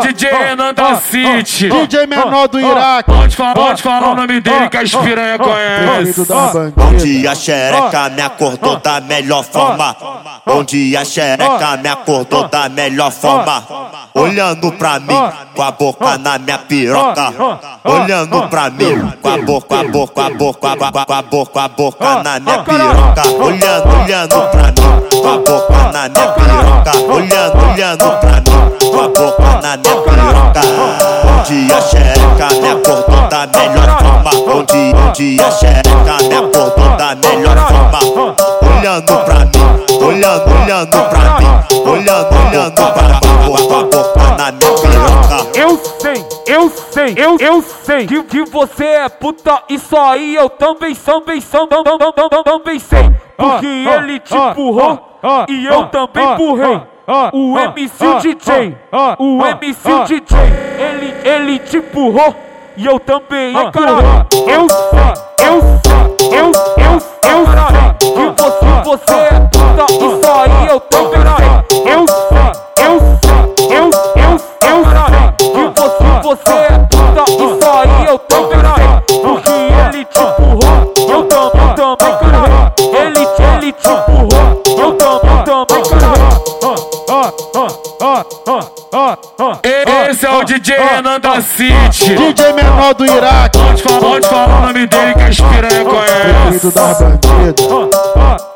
DJ Renan da City. DJ menor do Iraque. Pode falar, pode falar o nome dele que as piranha conhece. Bom dia, xereca, me acordou da melhor forma. Bom dia, xereca, me acordou da melhor forma. Olhando pra mim, com a boca na minha piroca. Olhando pra mim, com a boca, com a boca, com a boca, com a boca, com a boca, com a boca na minha piroca. Olhando, olhando pra mim, com a boca na minha piroca. Bom dia, xereca, me acordou da melhor forma. Dia, bom dia, xereca, me acordou da melhor forma. Olhando pra mim, olhando, olhando pra mim, olhando, olhando pra mim, com a boca na minha. Eu sei, eu sei, eu, eu sei que, que você é puta, isso aí eu também, também, também, também, também sei. Porque ele te empurrou e eu também empurrei. O MC DJ, o MC DJ, ele, ele te empurrou e eu também empurrei. Eu sei, eu sei, eu, eu, eu sei que você, você é puta, isso aí eu também sei. Eu sei, eu sei, eu, eu, eu sei que você, você é puta, isso aí eu também Esse é o DJ Renan da City. DJ menor do Iraque. Pode falar, pode falar o nome dele que as piranha conhece. Preferido das bandidas.